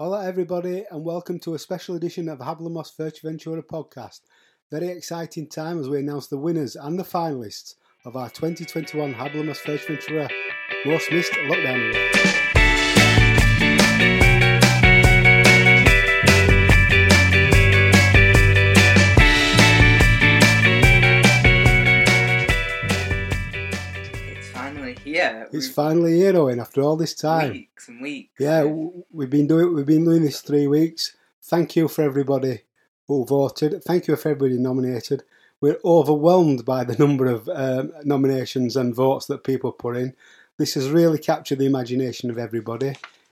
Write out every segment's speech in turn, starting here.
Hola, everybody, and welcome to a special edition of Hablamos Fuerteventura podcast. Very exciting time as we announce the winners and the finalists of our 2021 Hablamos Fuerteventura Most Missed Lockdown Award. Here. It's finally here, Owen, after all this time. Weeks and weeks. Yeah, w- we've been doing we've been doing this three weeks. Thank you for everybody who voted. Thank you for everybody nominated. We're overwhelmed by the number of um, nominations and votes that people put in. This has really captured the imagination of everybody.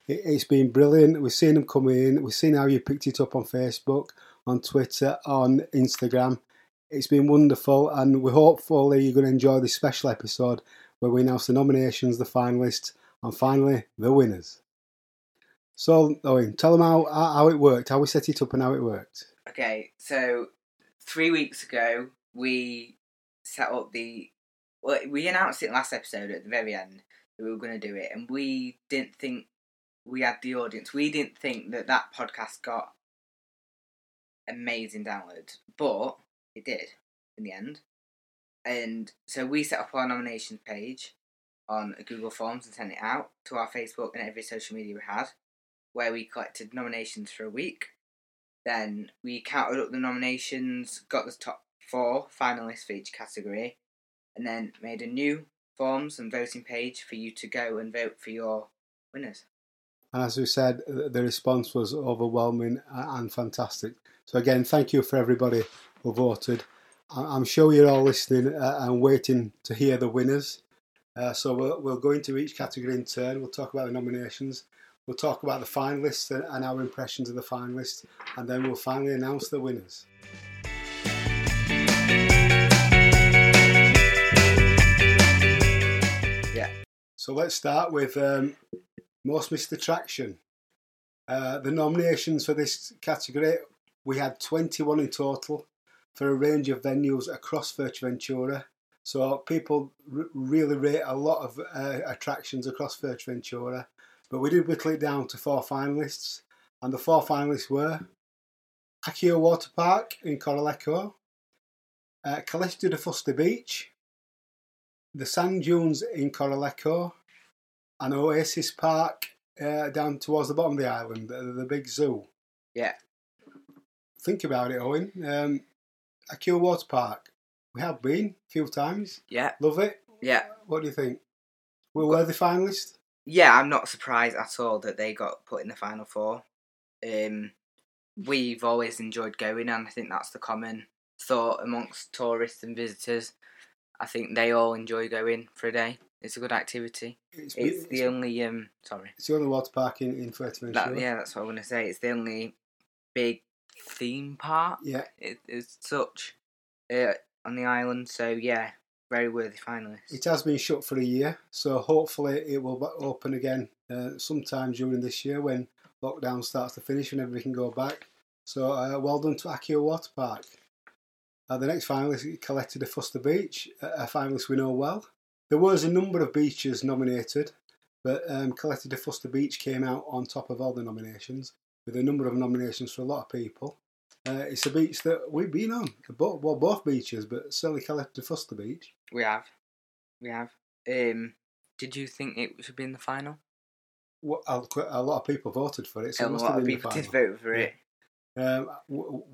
It, it's been brilliant. We've seen them come in. We've seen how you picked it up on Facebook, on Twitter, on Instagram. It's been wonderful, and we're hopefully you're going to enjoy this special episode where we announce the nominations, the finalists, and finally the winners. So, Owen, tell them how, how it worked, how we set it up, and how it worked. Okay, so three weeks ago we set up the. Well, we announced it last episode at the very end that we were going to do it, and we didn't think we had the audience. We didn't think that that podcast got amazing downloads, but it did in the end. And so we set up our nominations page on Google Forms and sent it out to our Facebook and every social media we had, where we collected nominations for a week. Then we counted up the nominations, got the top four finalists for each category, and then made a new forms and voting page for you to go and vote for your winners. And as we said, the response was overwhelming and fantastic. So, again, thank you for everybody who voted. I'm sure you're all listening uh, and waiting to hear the winners. Uh, so, we'll, we'll go into each category in turn. We'll talk about the nominations. We'll talk about the finalists and, and our impressions of the finalists. And then we'll finally announce the winners. Yeah. So let's start with um, most missed attraction. Uh, the nominations for this category, we had 21 in total for a range of venues across Fuerteventura. So people r- really rate a lot of uh, attractions across Fuerteventura. But we did whittle it down to four finalists, and the four finalists were Acua Water Park in Corralejo, uh, Caleta de Fusta Beach, the sand dunes in Corralejo, and Oasis Park uh, down towards the bottom of the island, the, the big zoo. Yeah. Think about it, Owen. Um, Acua Water Park. We have been a few times. Yeah, Love it. yeah. What do you think? We were the finalists. Yeah, I'm not surprised at all that they got put in the final four. Um, we've always enjoyed going, and I think that's the common thought amongst tourists and visitors. I think they all enjoy going for a day. It's a good activity. It's, It's it's, the only um, sorry, it's the only water park in, in Fuerteventura. that, yeah, that's what I'm gonna say. It's the only big theme park Yeah, it, as such uh, on the island. So yeah, very worthy finalists. It has been shut for a year, so hopefully it will open again uh, sometime during this year when lockdown starts to finish and everybody can go back. So uh, well done to Acua Water Park. Uh, the next finalist Caleta de Fuster Beach, a a finalist we know well. There was a number of beaches nominated, but um, Caleta de Fuster Beach came out on top of all the nominations with a number of nominations for a lot of people. Uh, it's a beach that we've been on, both, well, both beaches, but certainly de Fuster Beach. We have, we have. Um, did you think it should be in the final? Well, a a lot of people voted for it, so it a must lot have of been the people did vote for Yeah. it. Um,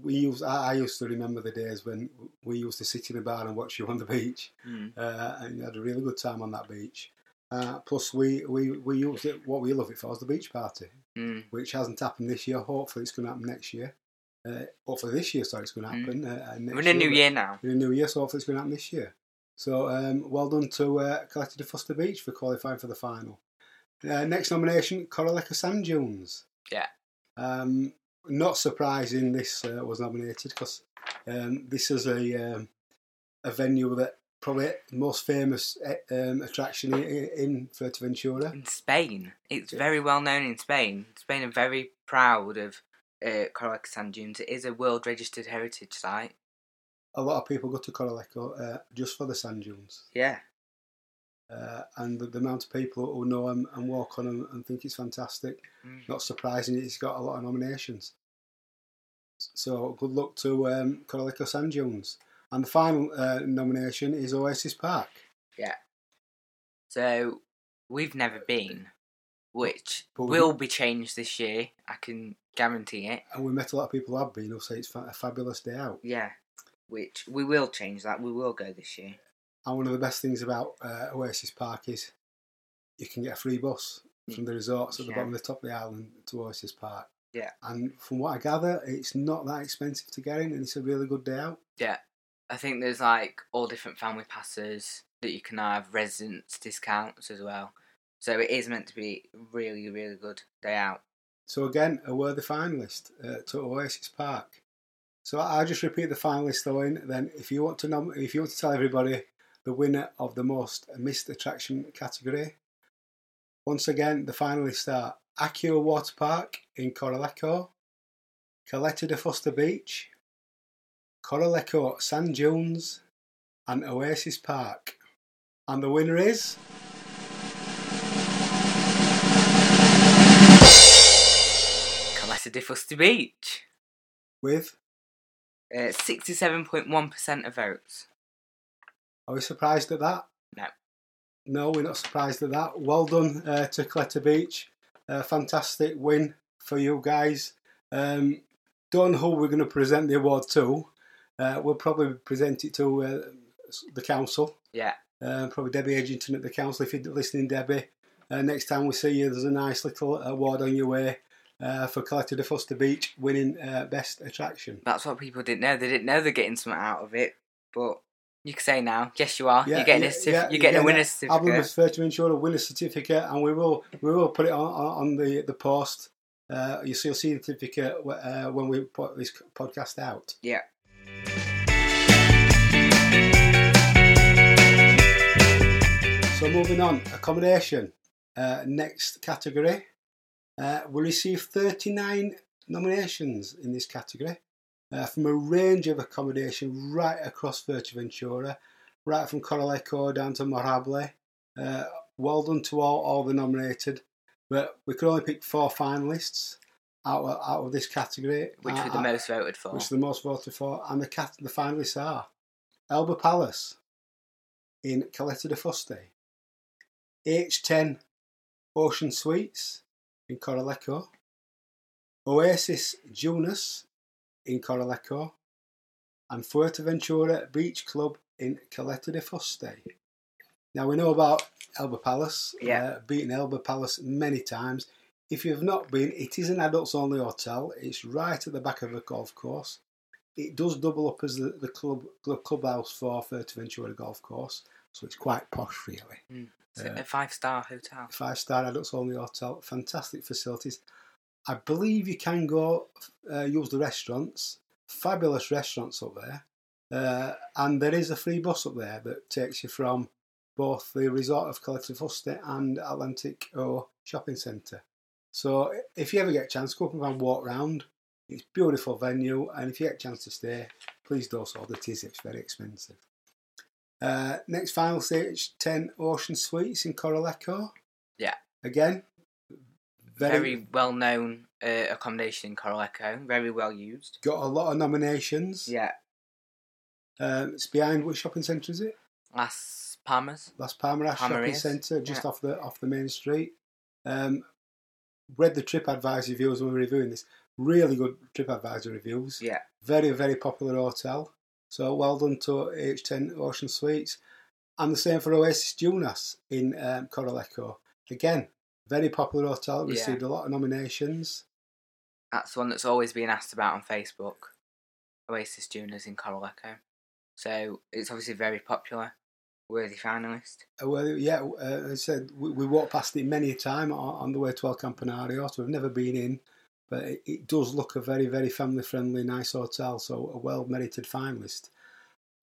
we used. I, I used to remember the days when we used to sit in a bar and watch you on the beach, Mm. uh, and you had a really good time on that beach. Uh, plus, we, we, we used it. What we love it for is the beach party, Mm. which hasn't happened this year. Hopefully, it's going to happen next year. Uh, hopefully, this year, sorry, it's going to Mm. happen. Uh, We're in a new year now. in a new year, so hopefully it's going to happen this year. So um, well done to uh, Caleta de Fuster Beach for qualifying for the final. Uh, next nomination, Corralejo Sand Dunes. Yeah. Um, not surprising this uh, was nominated because um, this is a um, a venue that probably most famous eh, um, attraction in, in Fuerteventura. In Spain, it's very well known in Spain. Spain are very proud of uh, Sand Dunes. It is a World Registered Heritage Site. A lot of people go to Corralejo uh, just for the sand dunes. Yeah, uh, and the, the amount of people who know him and walk on him and think it's fantastic. Mm. Not surprising, he's got a lot of nominations. So good luck to um, Sand Dunes. And the final uh, nomination is Oasis Park. Yeah. So we've never been, which But we- will be changed this year. I can guarantee it. And we met a lot of people who have been who say it's fa- a fabulous day out. Yeah, which we will change that. We will go this year. And one of the best things about uh, Oasis Park is you can get a free bus from the resorts at the Yeah. bottom of the top of the island to Oasis Park. Yeah. And from what I gather, it's not that expensive to get in, and it's a really good day out. Yeah, I think there's like all different family passes that you can have, residence discounts as well. So it is meant to be really, really good day out. So again, a worthy finalist uh, to Oasis Park. So I'll just repeat the finalists though. In then, if you want to nom- if you want to tell everybody the winner of the most missed attraction category, once again the finalists are Acua Water Park in Corralejo, Caleta de Fusta Beach, Corralejo Sand Dunes, and Oasis Park. And the winner is Caleta de Fusta Beach. with. Uh, 67.1% of votes. Are we surprised at that? No. No, we're not surprised at that. Well done uh, to Caleta Beach. Uh, fantastic win for you guys. Um, don't know who we're going to present the award to. Uh, we'll probably present it to uh, the council. Yeah, Uh, probably Debbie Edgington at the council. If you're listening, Debbie, uh, next time we see you, there's a nice little award on your way uh, for Caleta de Fuster Beach winning uh, best attraction. that's what people didn't know. They didn't know they're getting something out of it. But you can say now, yes, you are. you're getting a certif- you're getting a winner's certificate. Album ensure Insure winner certificate, and we will we will put it on, on, the the post. Uh, you so you'll see the certificate uh, when we put this podcast out. Yeah. So moving on, accommodation. Uh, next category, uh, we received 39 nominations in this category uh, from a range of accommodation right across Ventura, right from Corralejo down to Morro Jable. Uh, well done to all, all the nominated, but we could only pick four finalists out of, out of this category. Which uh, were the most voted for. which are the most voted for, and the cat the finalists are Elba Palace in Caleta de Fuste, H10 Ocean Suites in Corralejo, Oasis Dunas in Corralejo, and Fuerteventura Beach Club in Caleta de Fuste. Now we know about Elba Palace, Yeah. uh, beaten Elba Palace many times. If you've not been, it is an adults only hotel. It's right at the back of a golf course. It does double up as the, the club the clubhouse for Fuerteventura Golf Course, so it's quite posh, really. It's a- uh, a five star hotel. Five star adults only hotel, fantastic facilities. I believe you can go uh, use the restaurants, fabulous restaurants up there, uh, and there is a free bus up there that takes you from both the resort of Caleta de Fuste and Atlantic O Shopping Centre. So if you ever get a chance, go up and walk round. It's a beautiful venue, and if you get a chance to stay, please do so. Is, it's very expensive. Uh, next final stage, 10 Ocean Suites in Corralejo. Yeah. Again, Very, very, well known uh, accommodation in Corralejo. Very well used. got a lot of nominations. Yeah. Um, it's behind which shopping centre is it? Las Palmas. Las Palmas Shopping Centre, just yeah. off the off the main street. Um, read the trip TripAdvisor reviews when we were reviewing this. Really good TripAdvisor reviews. Yeah. Very very popular hotel. So well done to H10 Ocean Suites, and the same for Oasis Dunas in um, Corralejo. Again, very popular hotel. Yeah. Received a lot of nominations. That's the one that's always been asked about on Facebook. Oasis Juniors in Corralejo. So it's obviously very popular. Worthy finalist. Uh, Well, yeah, uh, as I said, we, we walked past it many a time on, on the way to El Campanario, so we've never been in, but it, it does look a very, very family friendly, nice hotel, so a well merited finalist.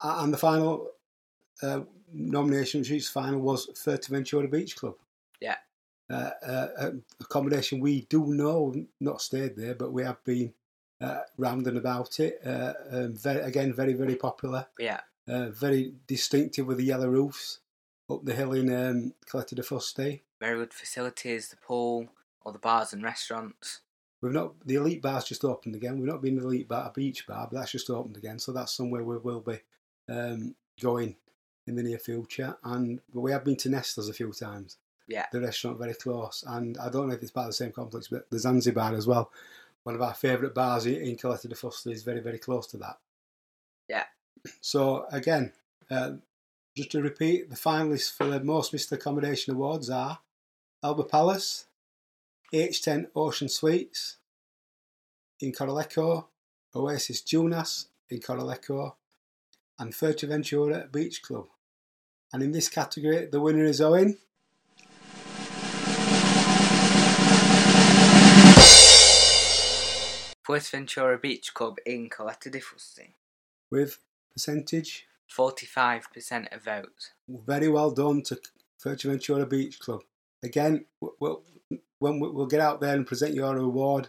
And the final uh, nomination, which is final, was Fuerteventura Beach Club. Yeah. Uh, uh, accommodation we do know, not stayed there, but we have been uh, round and about it. Uh, um, very, again, very, very popular Yeah. uh, very distinctive with the yellow roofs. up the hill in um, Coletta de Fuste. Very good facilities, the pool, all the bars and restaurants. We've not the elite bar's just opened again. We've not been the elite bar, a beach bar, but that's just opened again. So that's somewhere we will be um, going in the near future. And but we have been to Nestlers a few times. Yeah. The restaurant very close, and I don't know if it's part of the same complex, but the Zanzibar as well. One of our favourite bars in Coletta de Fuste is very very close to that. Yeah. So again, uh, just to repeat, the finalists for the most missed accommodation awards are Elba Palace, H10 Ocean Suites in Corralejo, Oasis Dunas in Corralejo, and Fuerteventura Beach Club. And in this category, the winner is Owen. Fuerteventura Beach Club in Coletta de Fuste. with percentage. 45% of votes. Very well done to Fuerteventura Beach Club. Again, we'll, when we- we'll get out there and present your award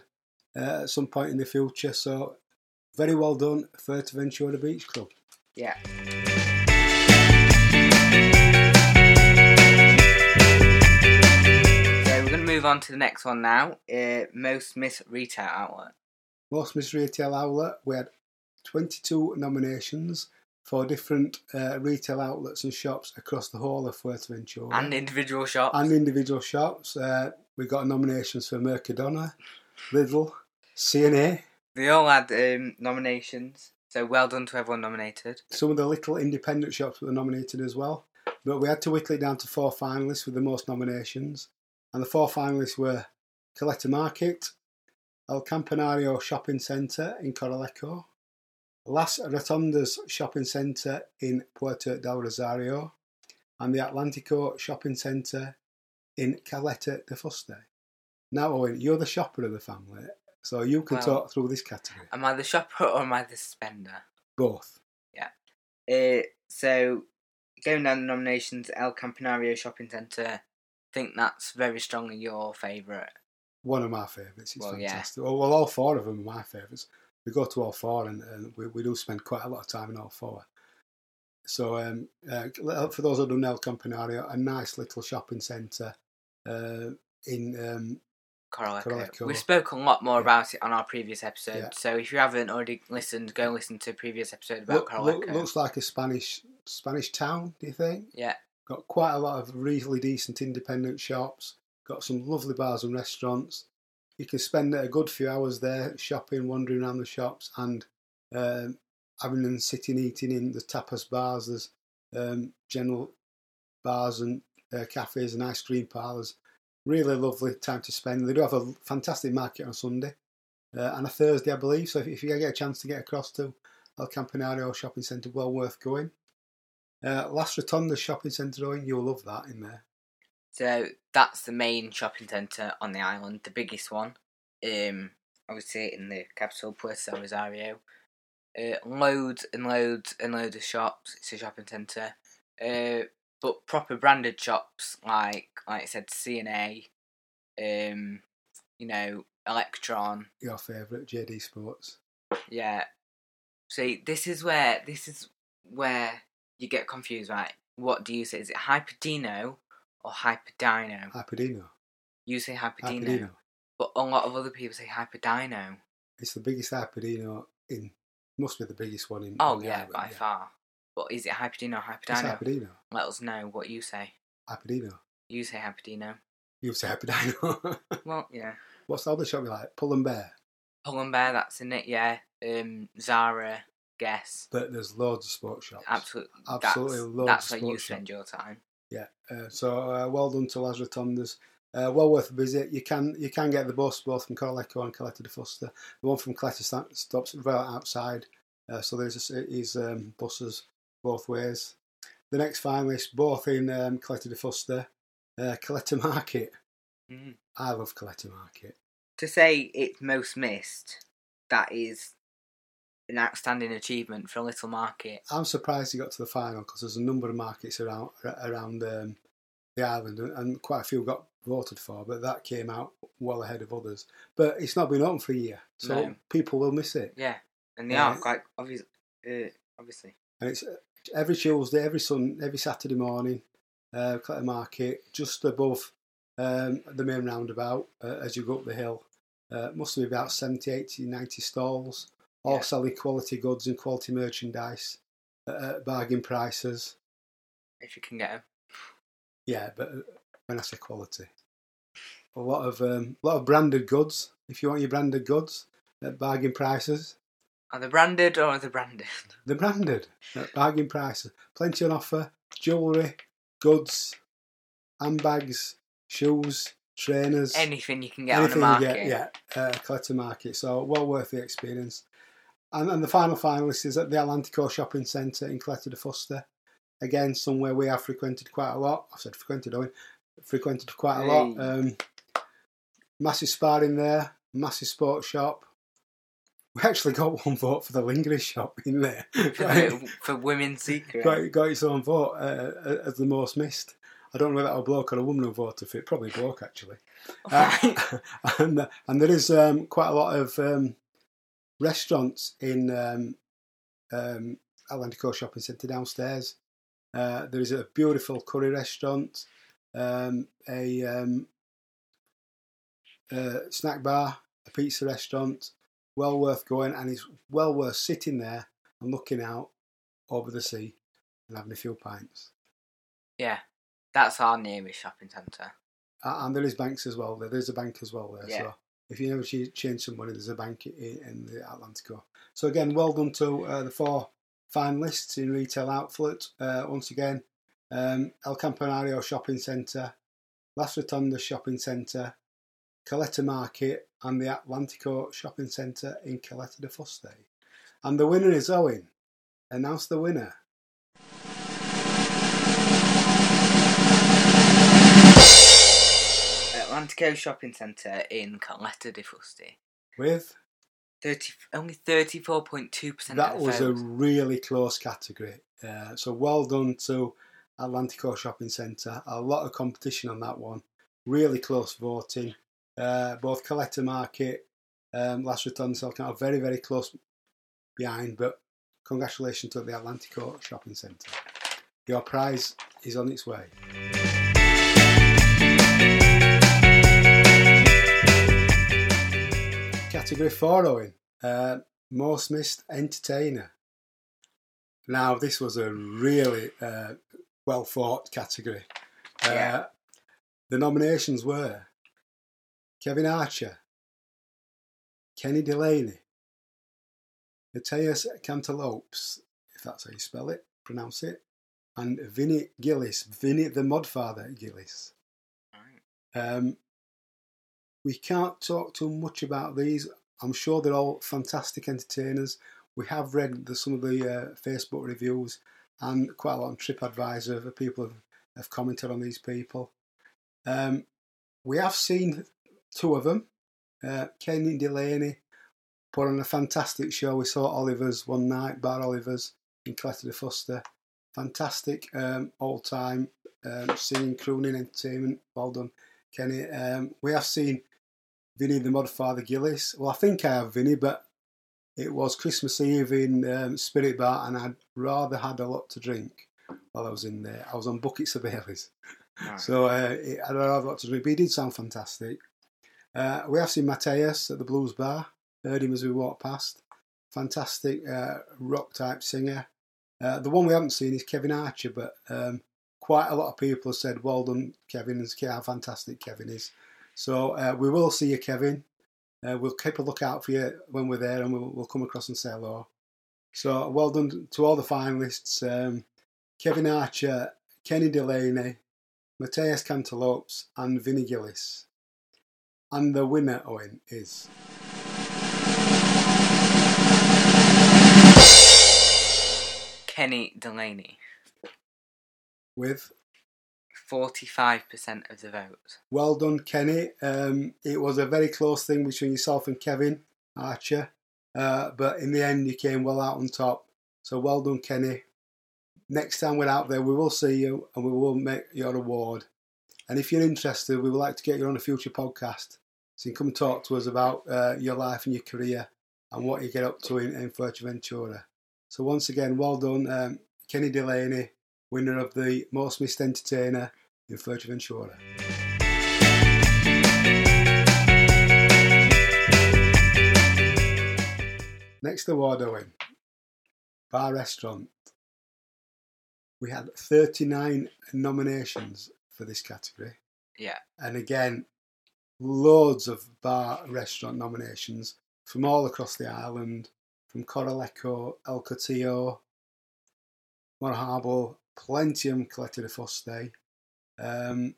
uh, at some point in the future. So, very well done, Fuerteventura Beach Club. Yeah. So we're going to move on to the next one now. Uh, most missed retail outlet. Most Miss Retail Outlet, we had 22 nominations for different uh, retail outlets and shops across the whole of Fuerteventura. And individual shops. and individual shops. Uh, we got nominations for Mercadona, Lidl, C&A, They all had um, nominations. So well done to everyone nominated. some of the little independent shops were nominated as well. But we had to whittle it down to four finalists with the most nominations. And the four finalists were Coletta Market, El Campanario Shopping Centre in Corralejo, Las Rotondas Shopping Centre in Puerto del Rosario, and the Atlantico Shopping Centre in Caleta de Fuste. Now, Owen, you're the shopper of the family, so you can Well- talk through this category. Am I the shopper or am I the spender? Both. Yeah. Uh, so, going down the nominations, El Campanario Shopping Centre. I think that's very strongly your favourite. one of my favourites. It's Well, yeah. fantastic. Well, well, all four of them are my favourites. We go to all four, and, and we, we do spend quite a lot of time in all four. So, um, uh, for those who don't know, Campanario, a nice little shopping centre uh, in um, Corralejo. Corralejo. We've spoken a lot more Yeah. about it on our previous episode, Yeah. so if you haven't already listened, go and listen to a previous episode about look, Corralejo. look, looks like a Spanish Spanish town. Do you think? Yeah, Got quite a lot of really decent independent shops. Got some lovely bars and restaurants. You can spend a good few hours there shopping, wandering around the shops, and um, having and sitting eating in the tapas bars. There's um, general bars and uh, cafes and ice cream parlours. Really lovely time to spend. They do have a fantastic market on Sunday uh, and a Thursday, I believe. So if, if you get a chance to get across to El Campanario Shopping Centre, well worth going. Uh, Las Rotondas Shopping Centre, Owen, you'll love that in there. So that's the main shopping centre on the island, the biggest one. Um, obviously in the capital, Puerto Rosario. Uh, loads and loads and loads of shops. It's a shopping centre. Uh, but proper branded shops like like I said, C&A, um, you know, Electron. Your favourite, JD Sports. Yeah. See, this is where this is where you get confused, right? What do you say? Is it Hyperdino or Hyperdino? Hyperdino. You say Hyperdino, Hyperdino. but a lot of other people say Hyperdino. It's the biggest Hyperdino in, must be the biggest one in. Oh yeah, island, by far. But is it Hyperdino or It's Hyperdino? Hyperdino. Let us know what you say. Hyperdino. You say Hyperdino. You say Hyperdino. Well, yeah. What's the other shop you like? Pull and Bear. Pull and Bear, that's in it. Yeah. Um, Zara, Guess. But there's loads of sports shops. Absolutely. Absolutely That's, loads that's of where you sports spend your time. Yeah. Uh, so uh, well done to Las Rotondas. Uh, well worth a visit. You can you can get the bus both from Corralejo and Caleta de Fusta. The one from Caleta sta- stops right outside. Uh, so there's a, is um, buses both ways. The next finalists both in um, Caleta de Fusta. Uh, Caleta Market. Mm. I love Caleta Market. to say it's most missed, that is an outstanding achievement for a little market. I'm surprised he got to the final because there's a number of markets around around um, the island, and, quite a few got voted for, but that came out well ahead of others. But it's not been open for a year, so No. people will miss it. Yeah, and they Yeah. are quite obvious. Uh, obviously, And it's uh, every Tuesday, every Sun, every Saturday morning. uh, Caleta Market, just above um, the main roundabout uh, as you go up the hill. Uh, must be about 70, 80, 90 stalls, all Yeah. selling quality goods and quality merchandise at, bargain prices. If you can get them. Yeah, but uh, when I say quality, a lot of um, lot of branded goods. If you want your branded goods at bargain prices, Are they branded or are they branded? they're branded at bargain prices. Plenty on offer: jewellery, goods, handbags, shoes, trainers, Anything you can get on the anything you market. get. Yeah, uh, Caleta market. So well worth the experience. And, and the final finalist is at the Atlantico Shopping Centre in Coletta de Fuster. Again, somewhere we have frequented quite a lot. I've said frequented, I mean, frequented quite a lot. Um, massive sparring there, massive sports shop. We actually got one vote for the lingerie shop in there. For, for women's secret. got, got its own vote uh, as the most missed. I don't know whether a bloke or a woman who voted for it. Probably bloke, actually. Uh, and, uh, and there is um, quite a lot of um, restaurants in um, um, Atlantico Shopping Centre downstairs. Uh, there is a beautiful curry restaurant, um, a um, uh, snack bar, a pizza restaurant. Well worth going, and it's well worth sitting there and looking out over the sea and having a few pints. yeah, that's our nearest shopping centre. Uh, and there is banks as well. There. There's a bank as well there. Yeah. So if you never ch- change some money, there's a bank in the Atlantico. So again, well done to uh, the four finalists in retail outlet. Uh, once again, um, El Campanario Shopping Centre, Las Rotondas Shopping Centre, Coletta Market, and the Atlantico Shopping Centre in Coletta de Fuste. And the winner is Owen. Announce the winner. Atlantico Shopping Centre in Coletta de Fusti. With 30, only 34.2% that was a really close category. Uh, so well done to Atlantico Shopping Centre. A lot of competition on that one. Really close voting. Uh, both Coletta Market, um, Las Rotondas, are very, very close behind. But congratulations to the Atlantico Shopping Centre. Your prize is on its way. Category 4, Owen. Uh, most missed entertainer. Now, this was a really uh, well thought category. Uh, Yeah. The nominations were Kevin Archer, Kenny Delaney, Matthias Cantalopes, if that's how you spell it, pronounce it, and Vinnie Gillis, Vinnie the Modfather Gillis. Right. Um, we can't talk too much about these. I'm sure they're all fantastic entertainers. We have read the, some of the uh, Facebook reviews and quite a lot on TripAdvisor. People have, have commented on these people. Um, we have seen two of them. Uh, Kenny Delaney put on a fantastic show. We saw Oliver's one night, Bar Oliver's in Coletta de Fuster. Fantastic um, all time um, singing, crooning entertainment. Well done. Kenny. Um, we have seen Vinny the Modfather Gillis. Well, I think I have Vinny, but it was Christmas Eve in um, Spirit Bar, and I'd rather had a lot to drink while I was in there. I was on buckets of Baileys, Right. so uh, it- I'd rather lot to drink. But he did sound fantastic. Uh, we have seen Mateus at the Blues Bar. Heard him as we walked past. Fantastic uh, rock type singer. Uh, the one we haven't seen is Kevin Archer, but um, quite a lot of people have said, "Well done, Kevin," and how fantastic Kevin is. So uh, we will see you, Kevin. Uh, we'll keep a lookout for you when we're there, and we'll, we'll come across and say hello. So well done to all the finalists: um, Kevin Archer, Kenny Delaney, Mateus Cantalopes, and Vinnie Gillis. And the winner, Owen, is Kenny Delaney. with Forty-five percent of the votes. Well done, Kenny. Um, it was a very close thing between yourself and Kevin Archer, uh, but in the end, you came well out on top. So well done, Kenny. Next time we're out there, we will see you and we will make your award. And if you're interested, we would like to get you on a future podcast. So you can come and talk to us about uh, your life and your career and what you get up to in, in Fuerteventura. So once again, well done, um, Kenny Delaney winner of the Most Missed Entertainer in Fuerteventura. Next award I win, Bar Restaurant. We had 39 nominations for this category. Yeah. And again, loads of bar restaurant nominations from all across the island, from Corralejo, El Cotillo, Monahabo, Plentium, Coletta de Foste. Um,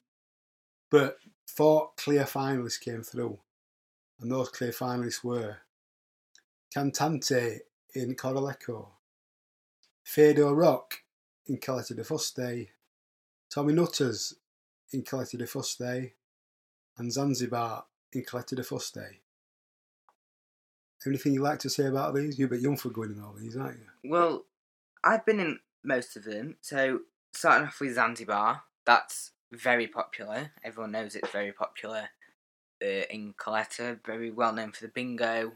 but four clear finalists came through, and those clear finalists were Cantante in Corralejo, Fado Rock in Coletta de Foste, Tommy Nutters in Coletta de Foste, and Zanzibar in Coletta de Foste. Anything you'd like to say about these? You're a bit young for going in all these, aren't you? Well, I've been in most of them. So starting off with Zanzibar, that's very popular. Everyone knows it's very popular uh, in Coletta. Very well known for the bingo.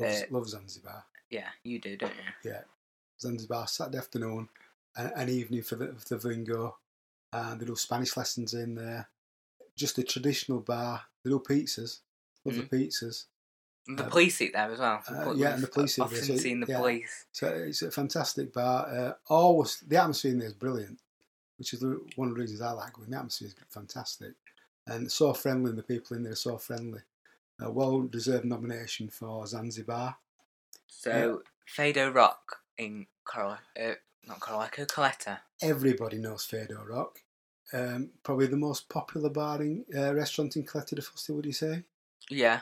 Love, Uh, love Zanzibar. Yeah, you do, don't you? Yeah. Zanzibar, Saturday afternoon, and, an evening for the, for the bingo. And they do Spanish lessons in there. Just a traditional bar. They do pizzas. Love the pizzas. And the Um, police eat there as well. uh, yeah, and the police eat there, Often so- seen the yeah. police. So it's a fantastic bar. Uh, always the atmosphere in there is brilliant, which is the- one of the reasons I like going. The atmosphere is fantastic, and so friendly. And the people in there are so friendly. A well-deserved nomination for Zanzibar. So Fado Rock in Coral, uh, not Corralejo, Coletta. Everybody knows Fado Rock. Um, probably the most popular bar in uh, restaurant in Coletta de Fuste, would you say? Yeah,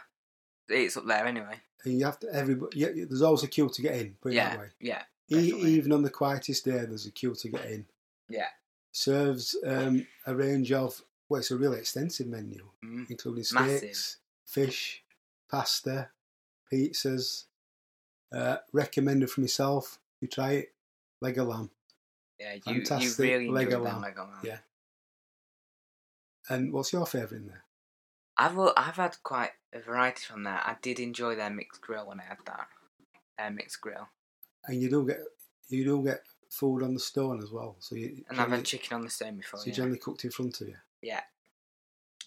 it's up there anyway. And you have to everybody. Yeah, there's always a queue to get in. Put it yeah, that way. yeah, E- even on the quietest day, there's a queue to get in. yeah. Serves um, a range of well, it's a really extensive menu, Mm. including Massive. steaks, fish, pasta, pizzas. Uh, recommended for myself. You try it, leg of lamb. Yeah, you, you Fantastic really leg of lamb. leg of lamb. Yeah. And what's your favourite in there? I've I've had quite a variety from there. I did enjoy their mixed grill when I had that. Their mixed grill, And you do get you do get food on the stone as well. So you and I've had chicken on the stone before. so you yeah. generally cooked in front of you. yeah.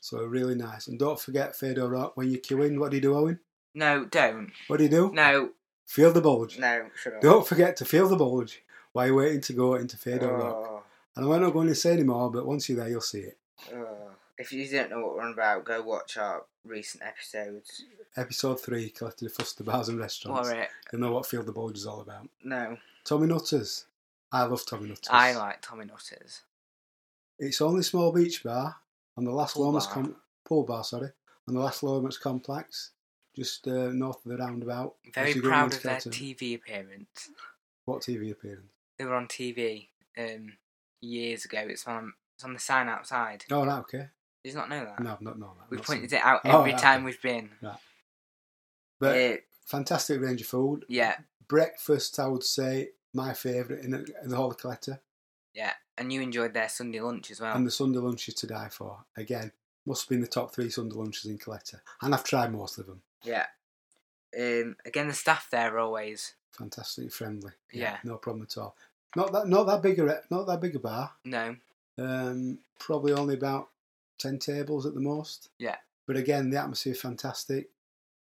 So really nice. And don't forget Fado Rock when you queue in. What do you do, Owen? No, don't. What do you do? No, Feel the bulge. no. Up. Don't forget to feel the bulge while you're waiting to go into Fado Rock. Oh, And I'm not going to say anymore, but once you're there, you'll see it. oh. If you don't know what we're on about, go watch our recent episodes. Episode 3, Caleta de Fuster Bars and Restaurants. Or it. You'll know what Field the Bulge is all about. No, Tommy Nutters. I love Tommy Nutters. I like Tommy Nutters. It's only small beach bar on the Las Lomas com- pool bar, sorry, on the Las Lomas complex, just uh, north of the roundabout. Very As you go proud of their TV appearance. What TV appearance? They were on TV um, years ago. It's on it's on the sign outside. Oh, right, okay. Did you not know that? No, I've not known that. We've Not pointed it out Oh, every right, time okay. we've been. But Uh, fantastic range of food. yeah, Breakfast, I would say, my favourite in, the- in the whole of Caleta. yeah. And you enjoyed their Sunday lunch as well. And the Sunday lunches to die for. Again, must be in the top three Sunday lunches in Caleta. And I've tried most of them. yeah. Um, again, the staff there are always Fantastically friendly. Yeah. No problem at all. Not that not that big a not that big a bar. no, Um, probably only about ten tables at the most. Yeah. But again, the atmosphere fantastic.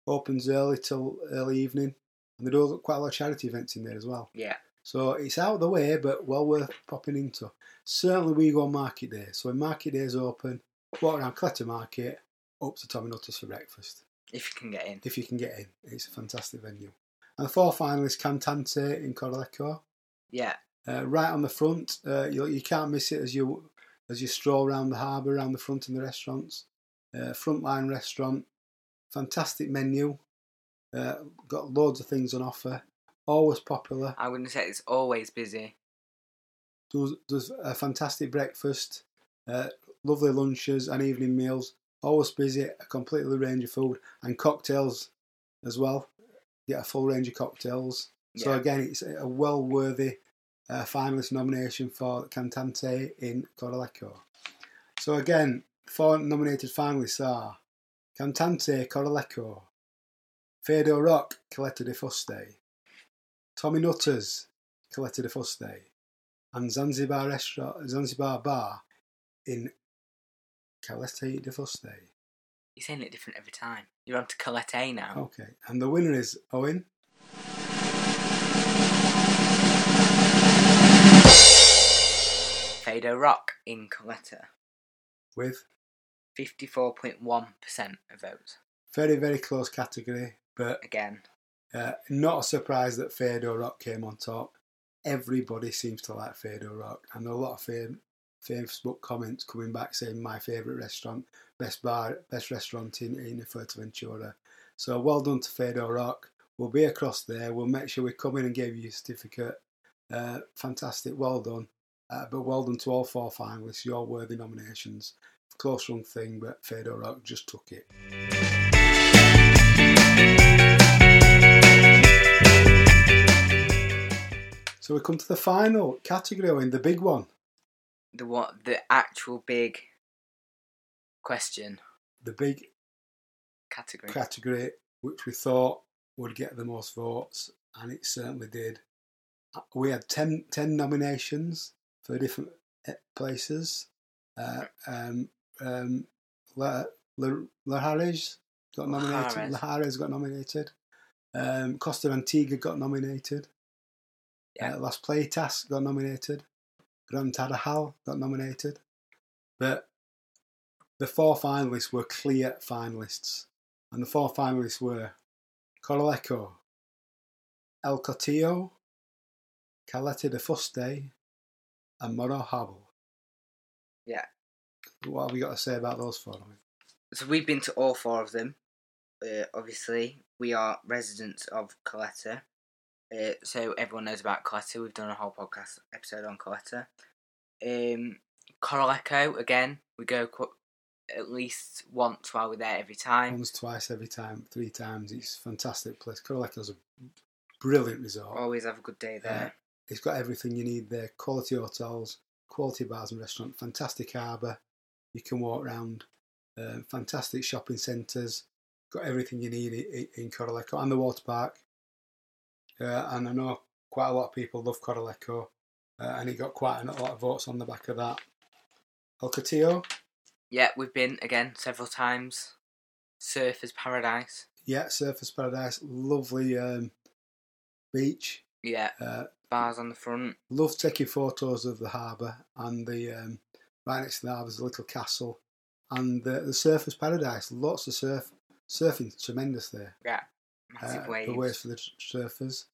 Opens early till early evening, and they do quite a lot of charity events in there as well. yeah, So it's out of the way, but well worth popping into. Certainly, we go on market day. So when market day is open, walk around Caleta Market up to Tommy Nutters for breakfast if you can get in. if you can get in. It's a fantastic venue. And the four finalists, Cantante in Corralejo. Yeah, Uh, right on the front, uh, you, you can't miss it as you as you stroll around the harbour, around the front in the restaurants. Uh, frontline restaurant, fantastic menu, uh, got loads of things on offer. Always popular. I wouldn't say it's always busy. Does does a fantastic breakfast, uh, lovely lunches and evening meals. Always busy. A completely range of food and cocktails as well. Get a full range of cocktails. So again, it's a well worthy uh, finalist nomination for Cantante in Corralejo. So again, four nominated finalists are Cantante Corralejo, Fado Rock Coletta de Fuste, Tommy Nutters Coletta de Fuste, and Zanzibar restaurant, Zanzibar bar in Calete de Fuste. You're saying it different every time. You're on to Colette now. Okay, and the winner is Owen. Fado Rock in Coletta. with 54.1% of votes. very very close category, but Again, uh, not a surprise that Fado Rock came on top. Everybody seems to like Fado Rock, and a lot of fam- Facebook comments coming back saying my favourite restaurant, best bar, best restaurant in in Fuerteventura. So well done to Fado Rock. We'll be across there. We'll make sure we come in and give you a certificate. Uh, fantastic, well done. Uh, but well done to all four finalists. Your worthy nominations. Close run thing, but Fado Rock just took it. So we come to the final category, in the big one, the what the actual big question the big category. category which we thought would get the most votes, and it certainly did. We had 10, 10 nominations for different eh, places. Uh, um, um, Harris got nominated. Lajares. Got nominated. Um, Costa Antigua got nominated. Yeah. Uh, Las Playitas got nominated. Gran Tarajal got nominated. But the four finalists were clear finalists. And the four finalists were Corralejo, El Cotillo, Calete de Fuste, and Morro Jable. Yeah. What have we got to say about those four? So we've been to all four of them. Uh, obviously, we are residents of Coletta. Uh, so everyone knows about Coletta. We've done a whole podcast episode on Coletta. Um, Corralejo, again, we go qu- at least once while we're there every time. Once, twice, every time, three times. It's a fantastic place. Corralejo's a brilliant resort. Always have a good day there. It's got everything you need there. Quality hotels, quality bars and restaurants, fantastic harbour. You can walk around. Uh, fantastic shopping centres. Got everything you need in, in Corralejo and the water park. Uh, and I know quite a lot of people love Corralejo, uh, and he got quite a lot of votes on the back of that. El Cotillo, Yeah, we've been again several times. Surfers Paradise. yeah, Surfers Paradise, lovely um, beach. Yeah, Uh, bars on the front. love taking photos of the harbour and the um, right next to the harbour is a little castle and the, the surfers paradise lots of surf surfing tremendous there Yeah, massive uh, waves. the waves for the surfers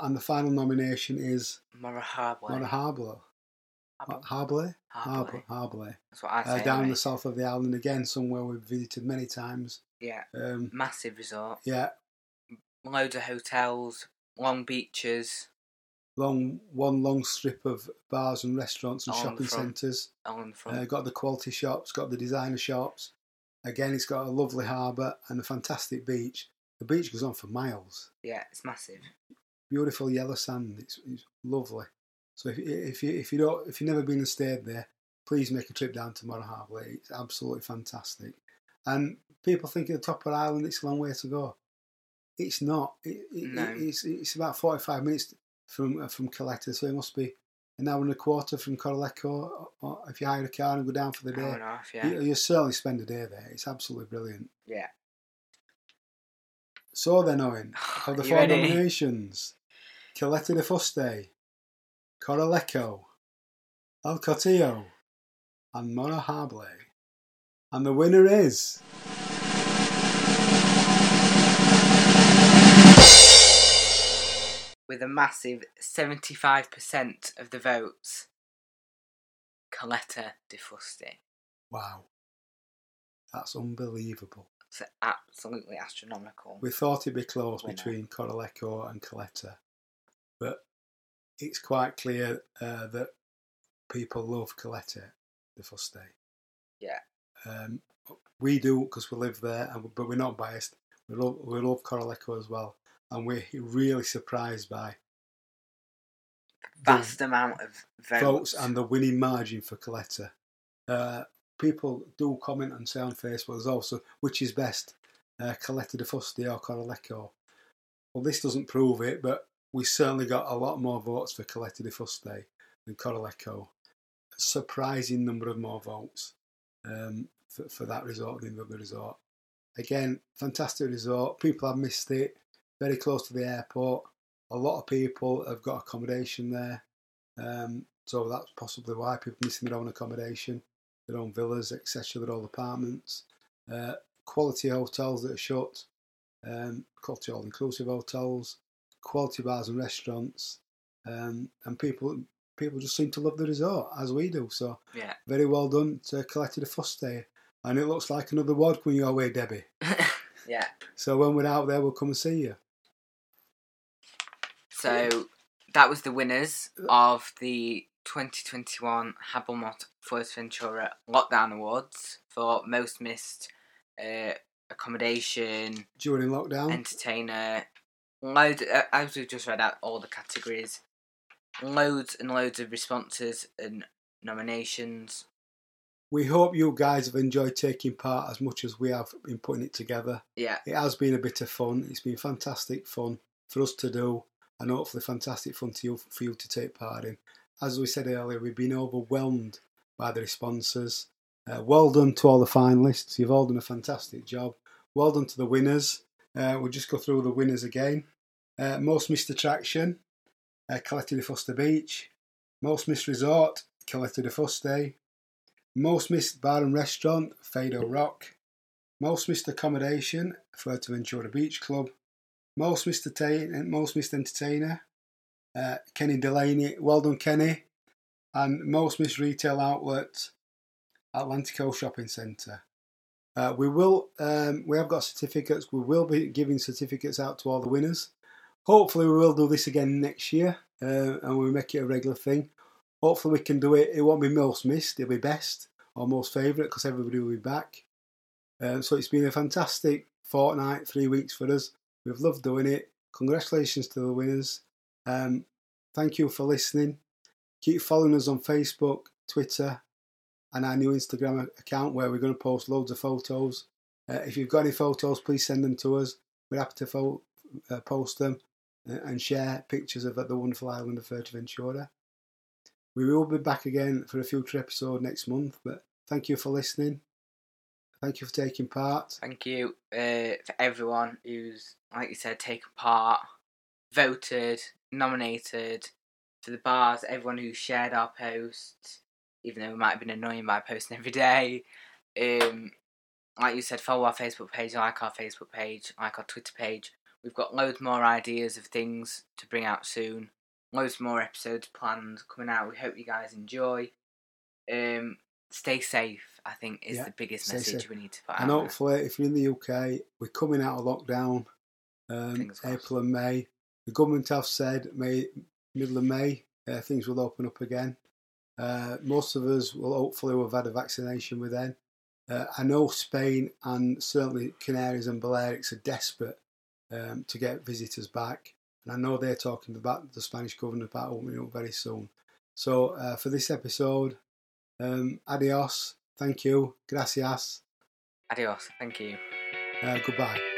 and the final nomination is Mora Harbour. Mona Harbour Harbour. Harbour Harbour. Harbour That's what I say. uh, down anyway. the south of the island again somewhere we've visited many times Yeah, um, massive resort. yeah Loads of hotels, long beaches long one long strip of bars and restaurants and All shopping centres on the front. Uh, got the quality shops, got the designer shops. Again, it's got a lovely harbour and a fantastic beach. The beach goes on for miles. yeah, it's massive. Beautiful yellow sand. It's, it's lovely. So if, if you if you don't if you've never been and stayed there, please make a trip down to Mora Harbour. It's absolutely fantastic. And people think at the top of the island it's a long way to go. It's not. It, it, No. it's it's about forty five minutes from from Coletta, so it must be an hour and a quarter from Corralejo. Or, if you hire a car and go down for the day, Hour and a half, yeah. you, you certainly spend a day there. It's absolutely brilliant. Yeah. So then, Owen, of the four ready? nominations, Coletta de Fuste, Corralejo, El Cotillo, and Mona Harble. And the winner is... With a massive 75% of the votes, Coletta de Fuste. Wow. That's unbelievable. It's absolutely astronomical. We thought it'd be close Winner. between Corralejo and Coletta, but it's quite clear uh, that people love Coletta de Fuste. Yeah. Um, we do because we live there, and, but we're not biased. We love, we love Corralejo as well, and we're really surprised by the Vast amount of votes. votes and the winning margin for Coletta. Uh, people do comment and say on Facebook as also which is best, uh, Coletta de Fuste or Corralejo. Well, this doesn't prove it, but we certainly got a lot more votes for Coletta de Fuste. than Corralejo. A surprising number of more votes um, for, for that resort than the other resort. Again, fantastic resort. People have missed it. Very close to the airport. A lot of people have got accommodation there. Um, so that's possibly why people missing their own accommodation, their own villas, etc., their own apartments. Uh, quality hotels that are shut, um, quality all inclusive hotels, quality bars and restaurants, um, and people people just seem to love the resort as we do. So Yeah. very well done to Caleta de Fuste, and it looks like another word coming your way, Debbie. yeah. So when we're out there, we'll come and see you. So that was the winners of the 2021 Hablamos Fuerteventura Lockdown Awards for most missed uh, accommodation, During lockdown, entertainer, loads. Uh, as we've just read out all the categories, loads and loads of responses and nominations. we hope you guys have enjoyed taking part as much as we have in putting it together. Yeah, It has been a bit of fun. It's been fantastic fun for us to do, and hopefully fantastic fun to you for you to take part in. As we said earlier, we've been overwhelmed by the responses. Uh, well done to all the finalists. You've all done a fantastic job. Well done to the winners. Uh, we'll just go through the winners again. Uh, most missed attraction, uh, Caleta de Fuster Beach. Most missed resort, Caleta de Fuste. Most missed bar and restaurant, Fado Rock. Most missed accommodation, Fuerteventura Beach Club. Most missed, most missed entertainer, uh, Kenny Delaney. Well done, Kenny. And most missed retail outlet, Atlantico Shopping Centre. Uh, we will. Um, we have got certificates. We will be giving certificates out to all the winners. Hopefully, we will do this again next year, uh, and we'll make it a regular thing. Hopefully, we can do it. It won't be most missed. It'll be best or most favourite because everybody will be back. Um, so it's been a fantastic fortnight, three weeks for us. We've loved doing it. Congratulations to the winners. Um, thank you for listening. Keep following us on Facebook, Twitter, and our new Instagram account where we're going to post loads of photos. Uh, if you've got any photos, please send them to us. We're happy to fo- uh, post them uh, and share pictures of the wonderful island of Fuerteventura. We will be back again for a future episode next month, but thank you for listening. Thank you for taking part. thank you uh, for everyone who's, like you said, taken part, voted, nominated for the bars. Everyone who shared our posts, even though we might have been annoying by posting every day. Um, like you said, follow our Facebook page, like our Facebook page, like our Twitter page. We've got loads more ideas of things to bring out soon. Loads more episodes planned coming out. We hope you guys enjoy. Um, stay safe. I think is Yeah, the biggest message safe. we need to put out. And hopefully, if you're in the UK, we're coming out of lockdown um, April and May. The government have said May, middle of May, uh, things will open up again. Uh, most of us will hopefully have had a vaccination with then. Uh, I know Spain and certainly Canaries and Balearics are desperate um, to get visitors back. And I know they're talking about the Spanish government about opening up very soon. So uh, for this episode, um, adios, thank you, gracias, Adios. Thank you. uh, goodbye.